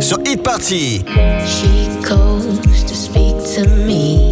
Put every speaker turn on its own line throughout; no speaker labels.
Sur Hit Party.
She goes to speak to me.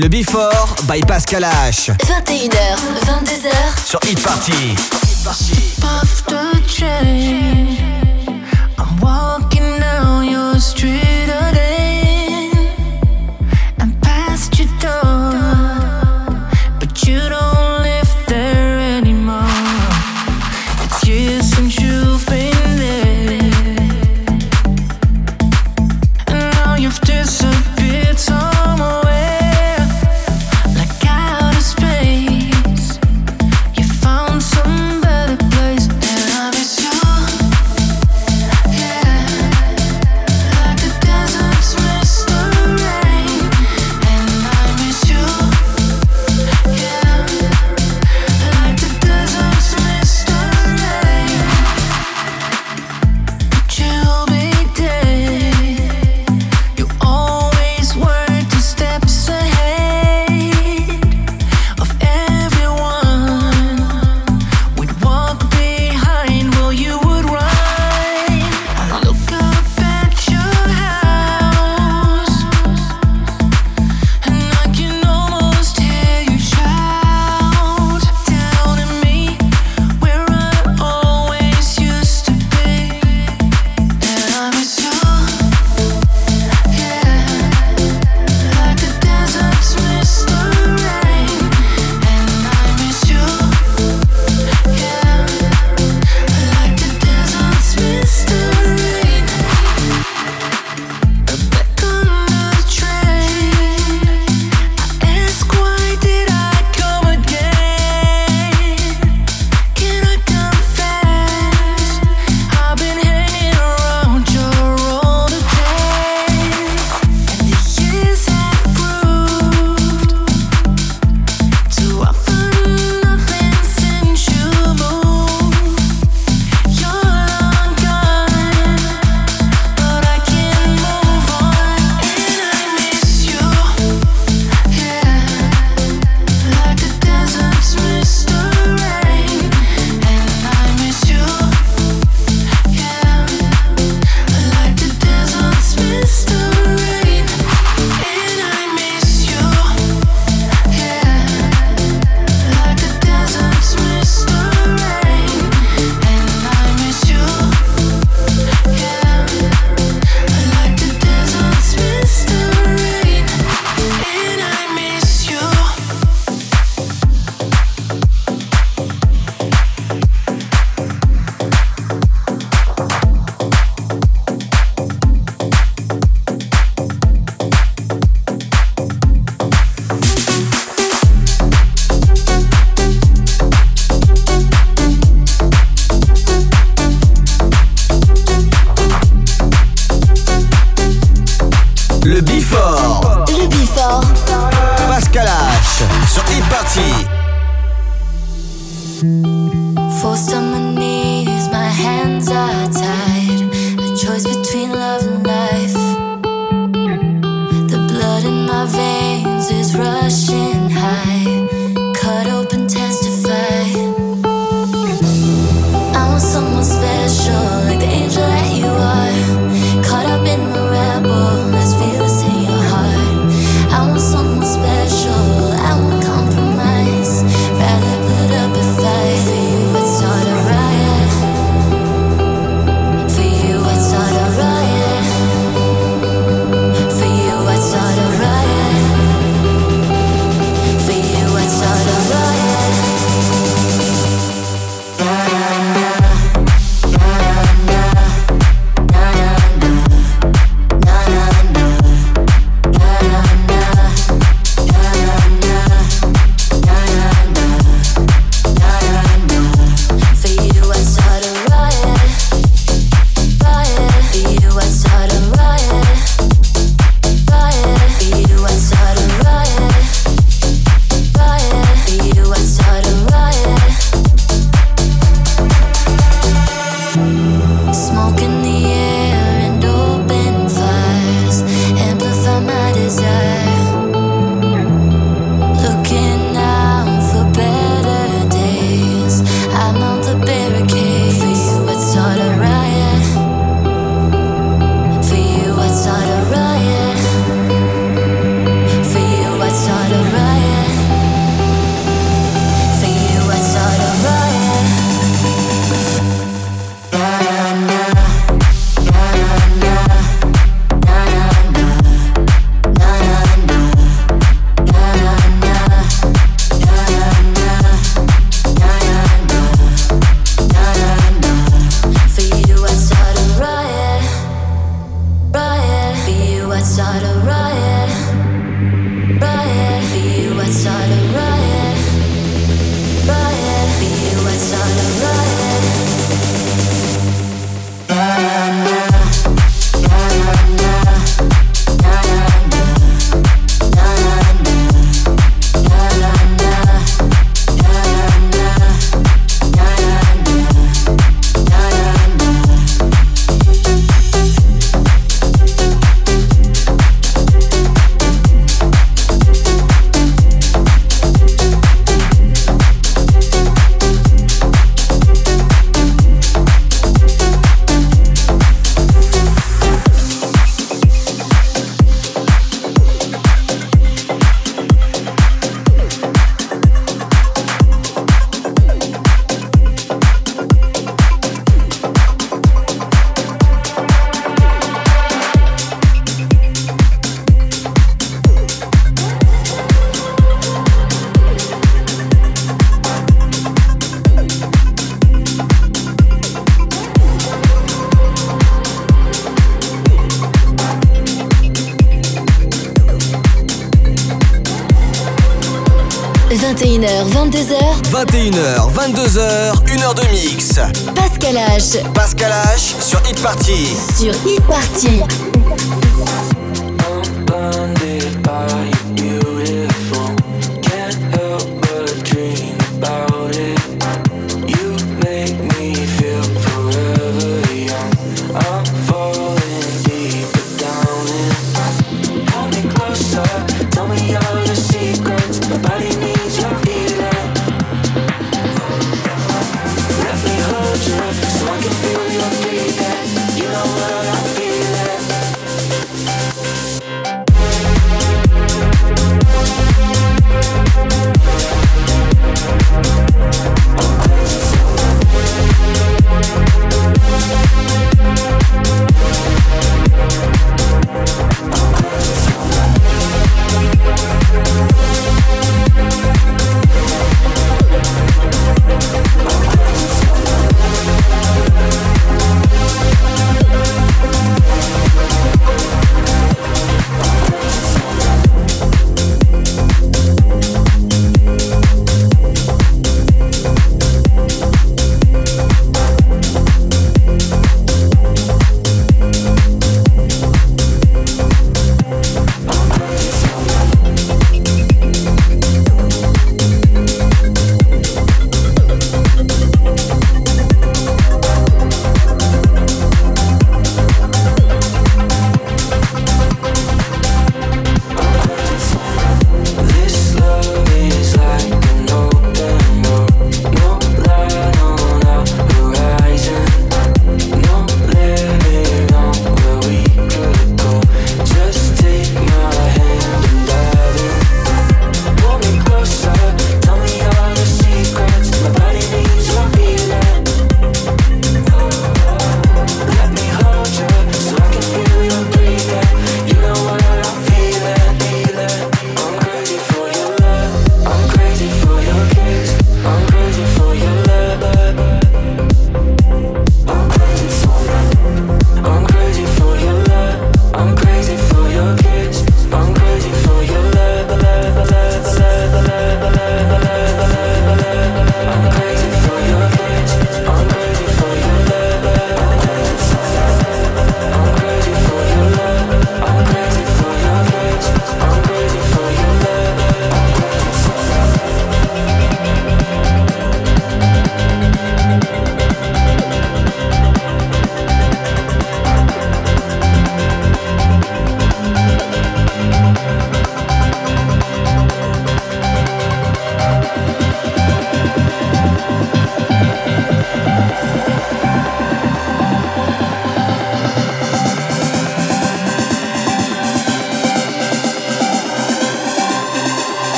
Le Before by Pascal H.
21h, 22h
sur Hit Party. Hit
Party. sur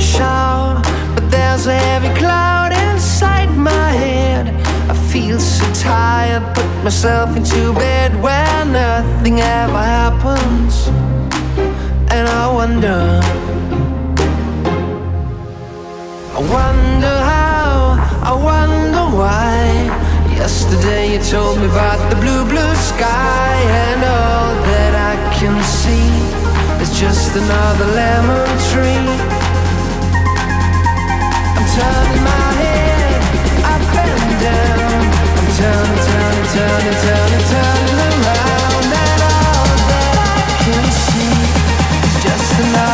shout, but there's a heavy cloud inside my head. I feel so tired, put myself into bed where nothing ever happens, and I wonder, I wonder how, I wonder why. Yesterday you
told me about the blue, blue sky, and all that I can
see is
just another lemon tree just
enough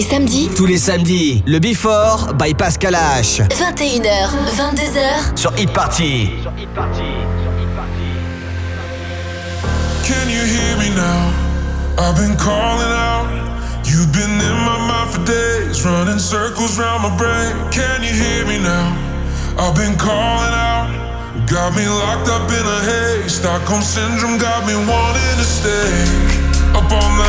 les samedis.
Tous les samedis, le Before by Pascal H.
21h, 22h.
Sur Hit Party.
Sur Hit Party. Can you hear me now? I've been calling out. You've been in my mind for days, running circles round my brain. Can you hear me now? I've been calling out. Got me locked up in a haze. Stockholm syndrome got me wanting to stay up on the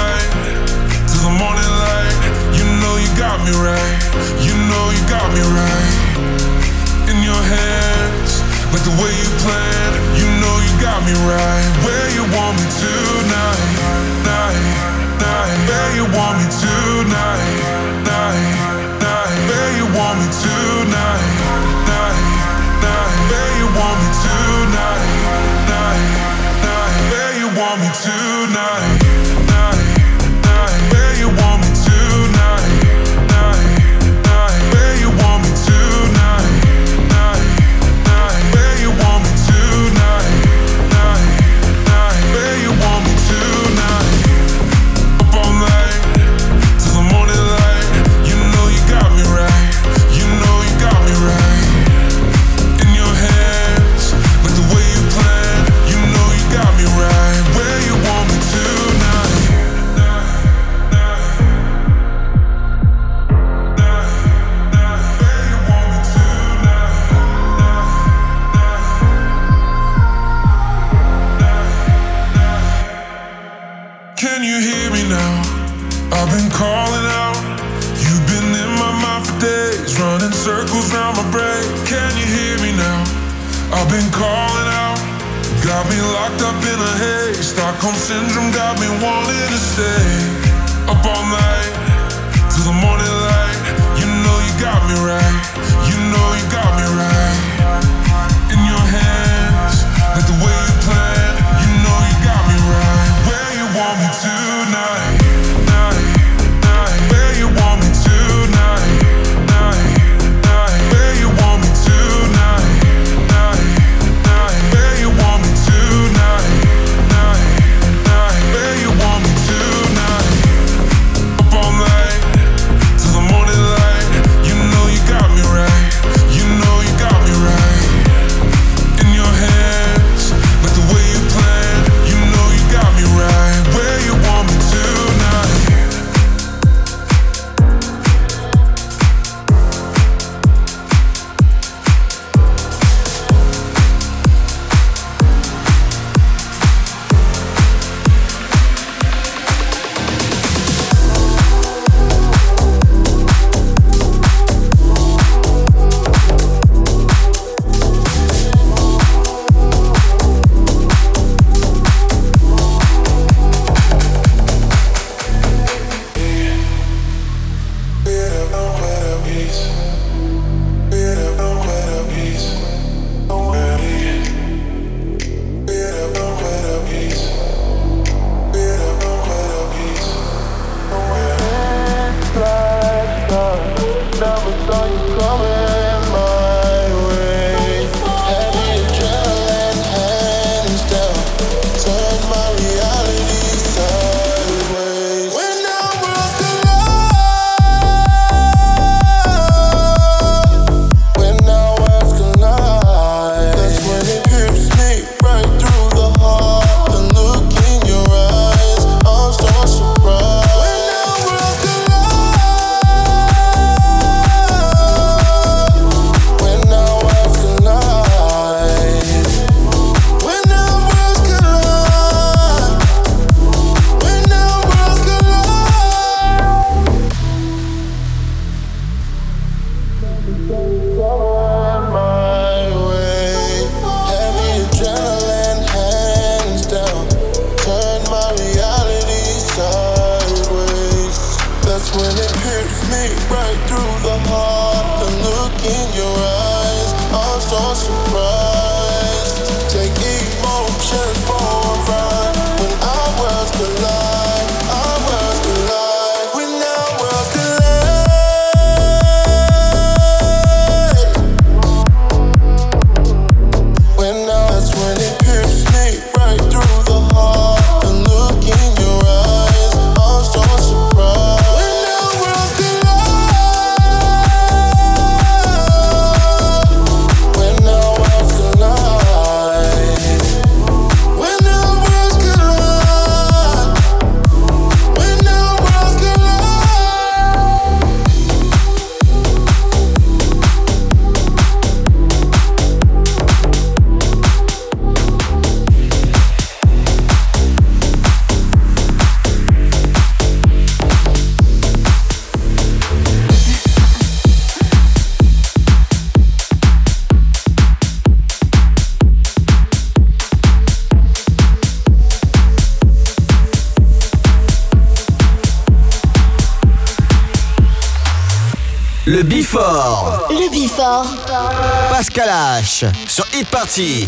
Sur Hit Party.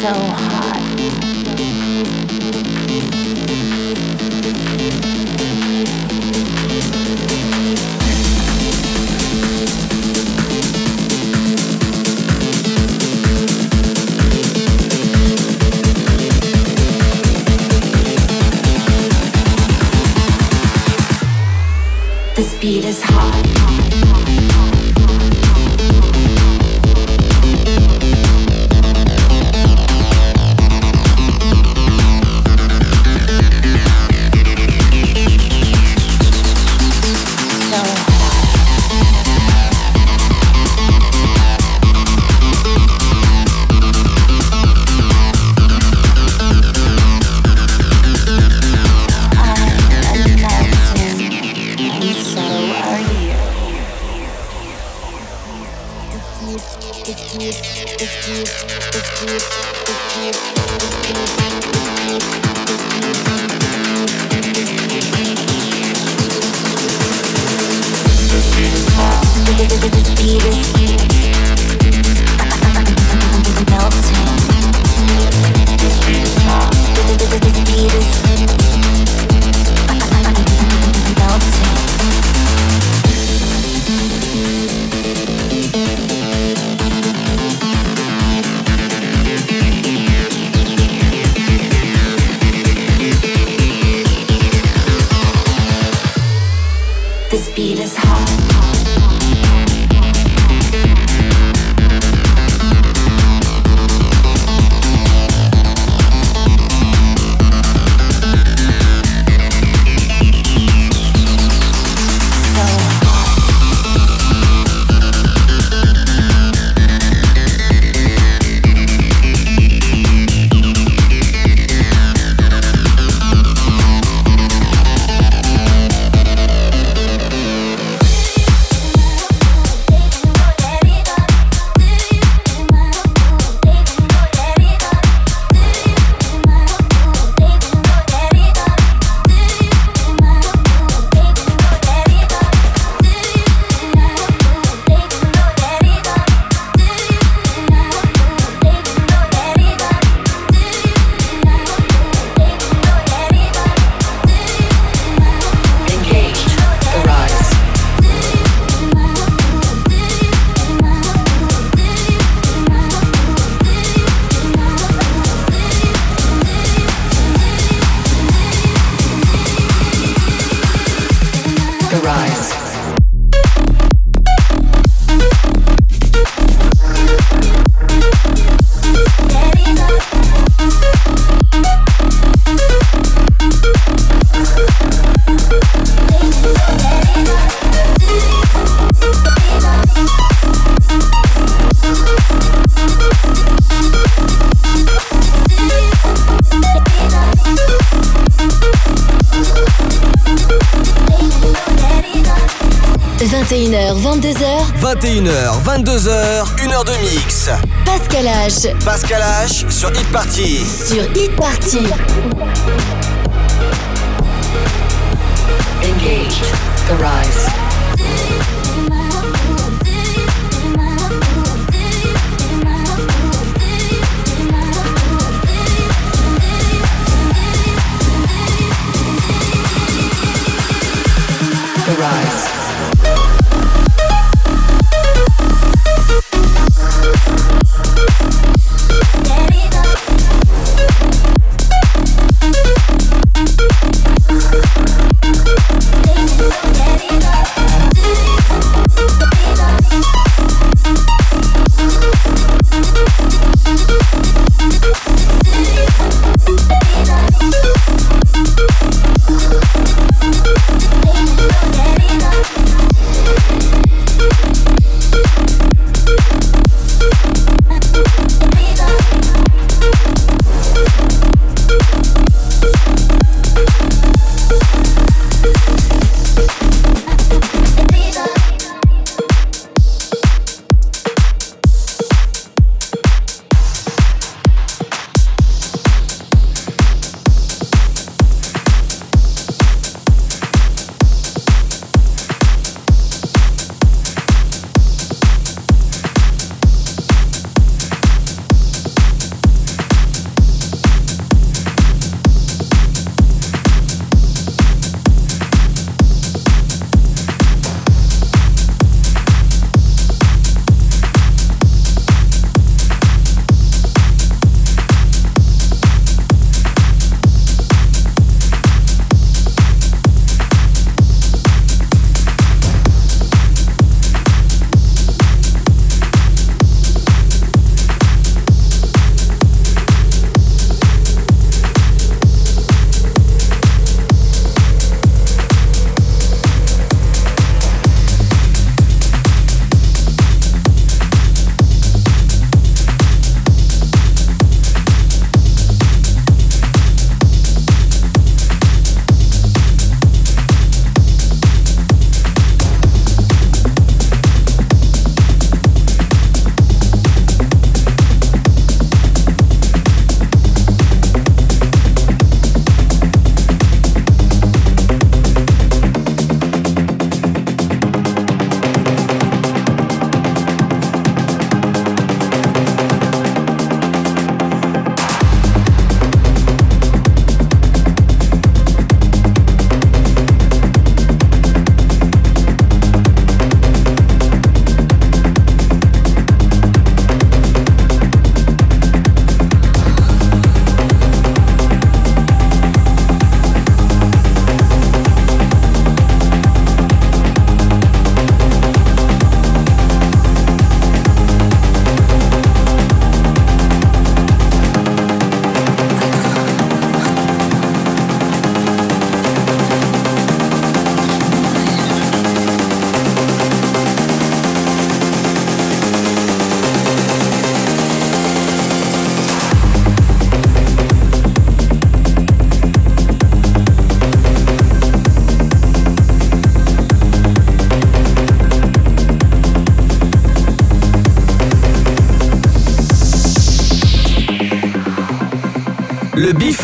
So hot.
21h, 22h.
21h, 22h, 1h de mix.
Pascal H.
Pascal H sur Hit Party.
Sur Hit Party.
Engage the rise. The rise.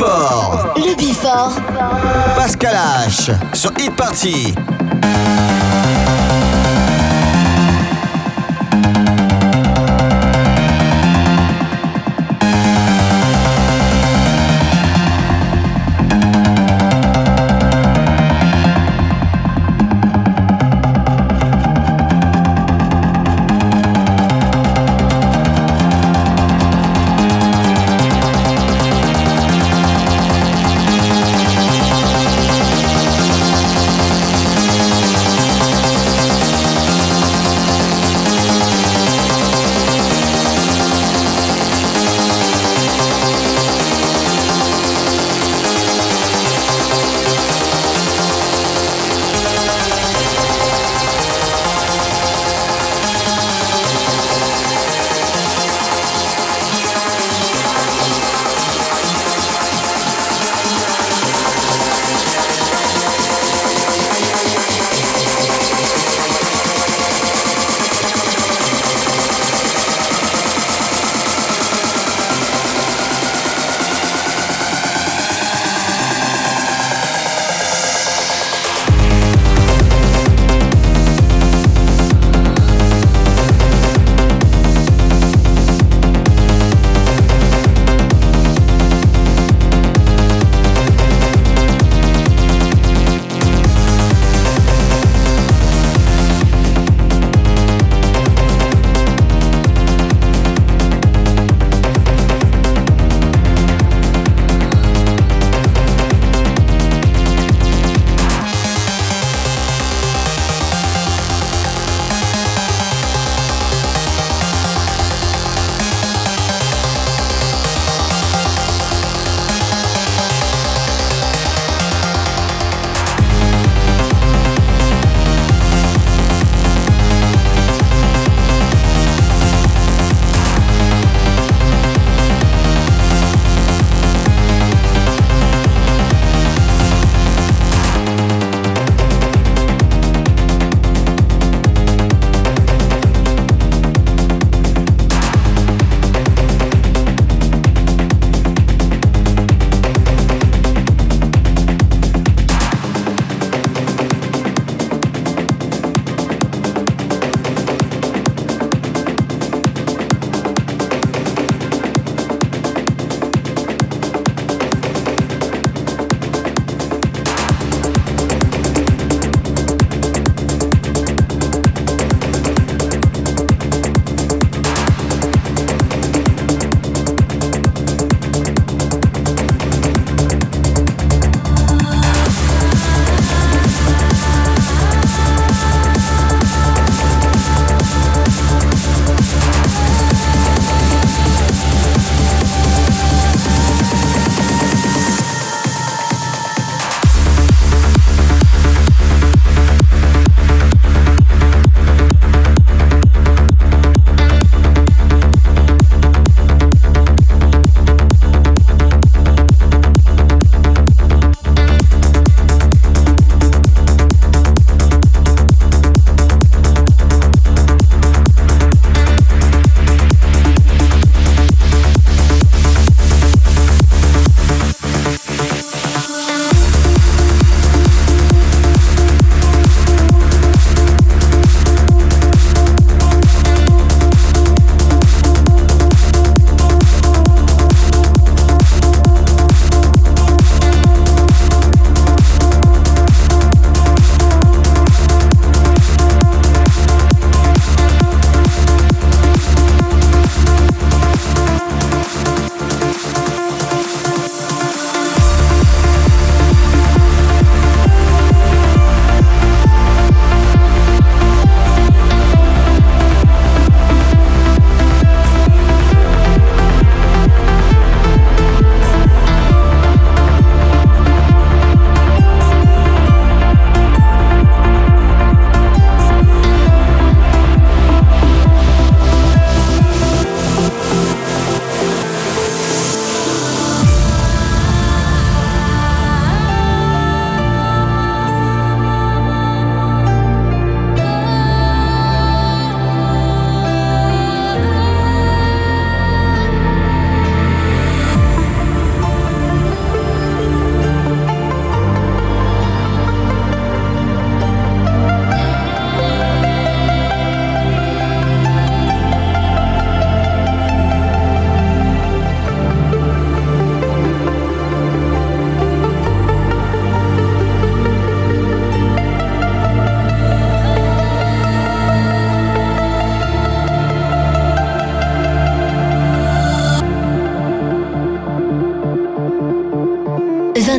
Le Bifort. Pascal H. Sur Hit Party.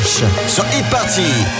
Pascal H. Sur Hit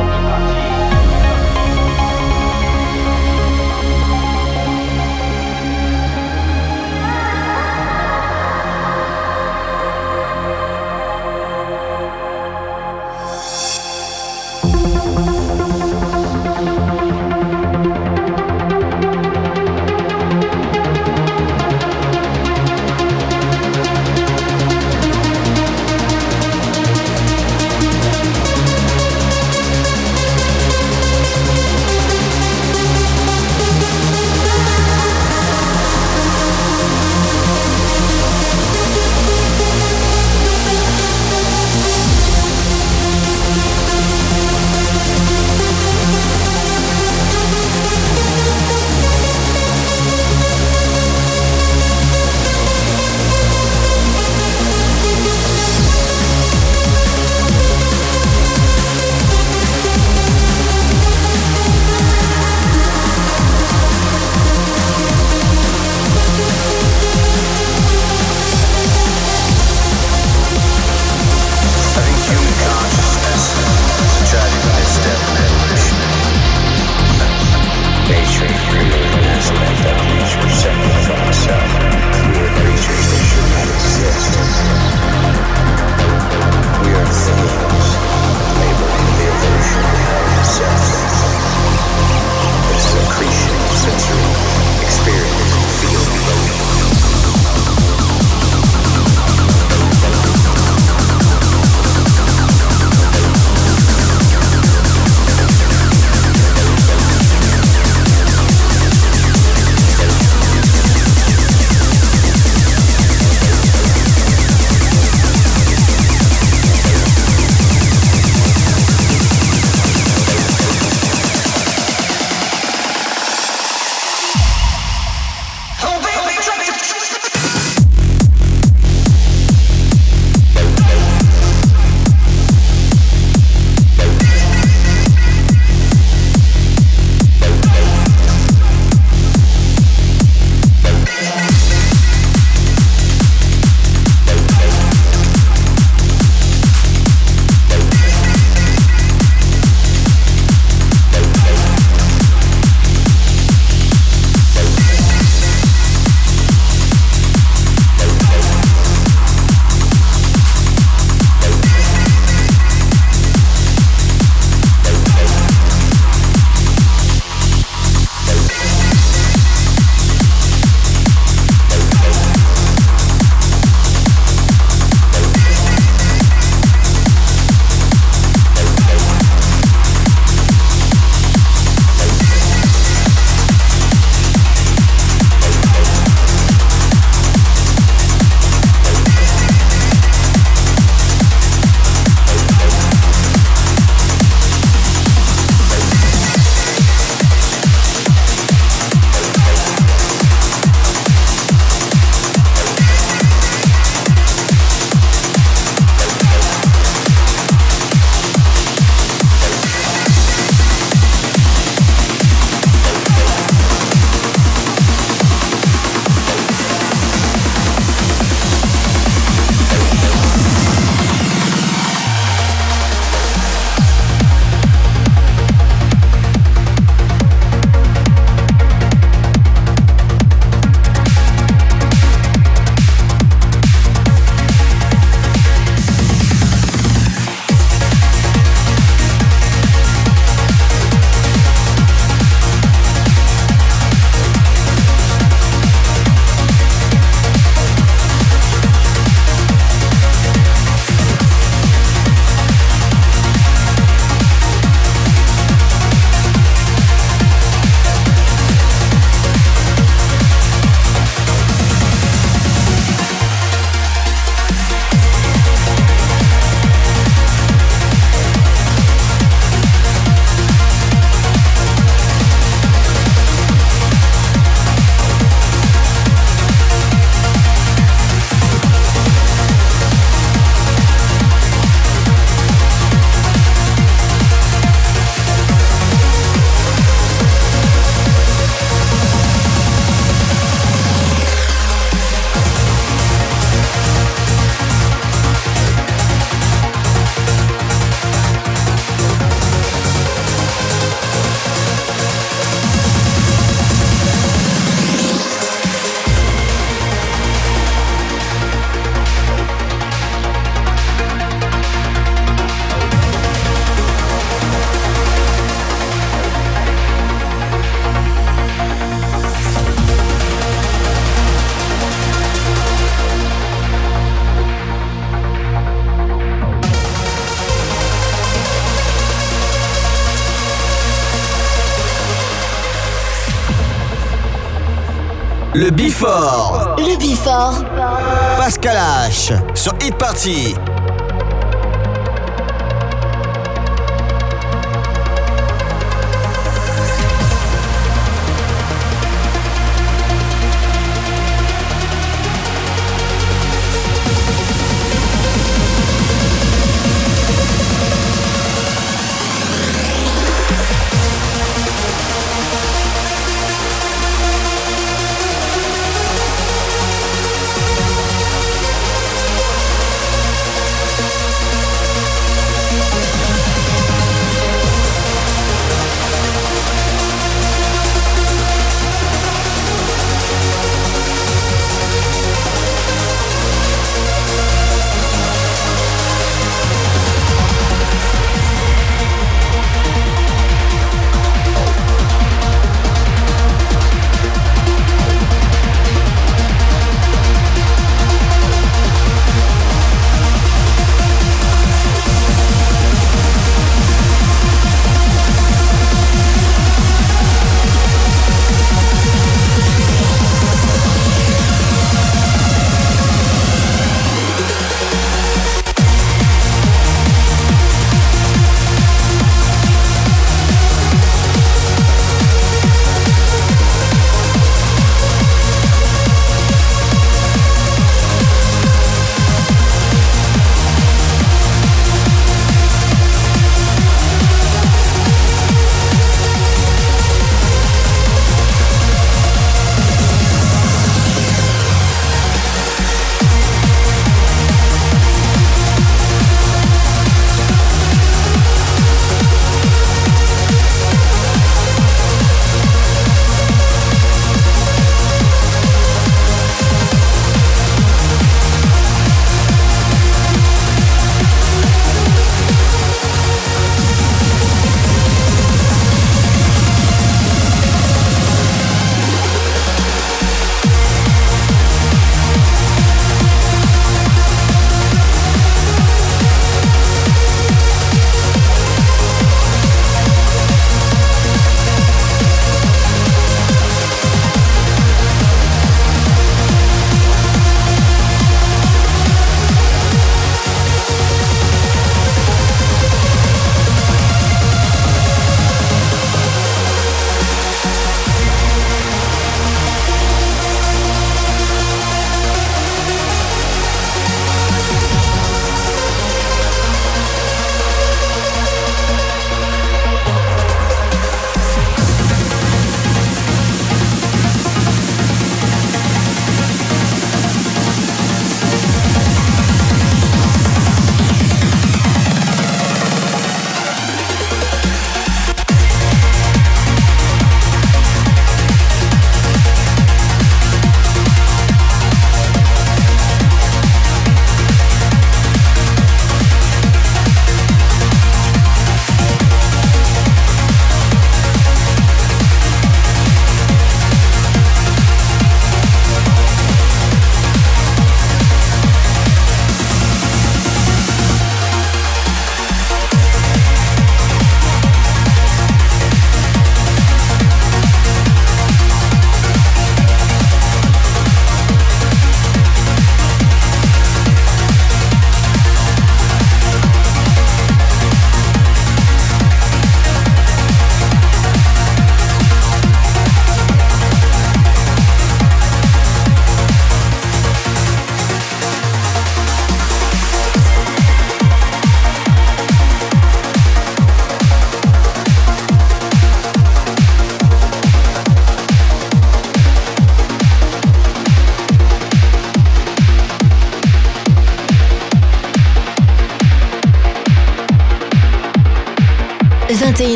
Le Bifort.
Le.
Pascal H. Sur Hit Party.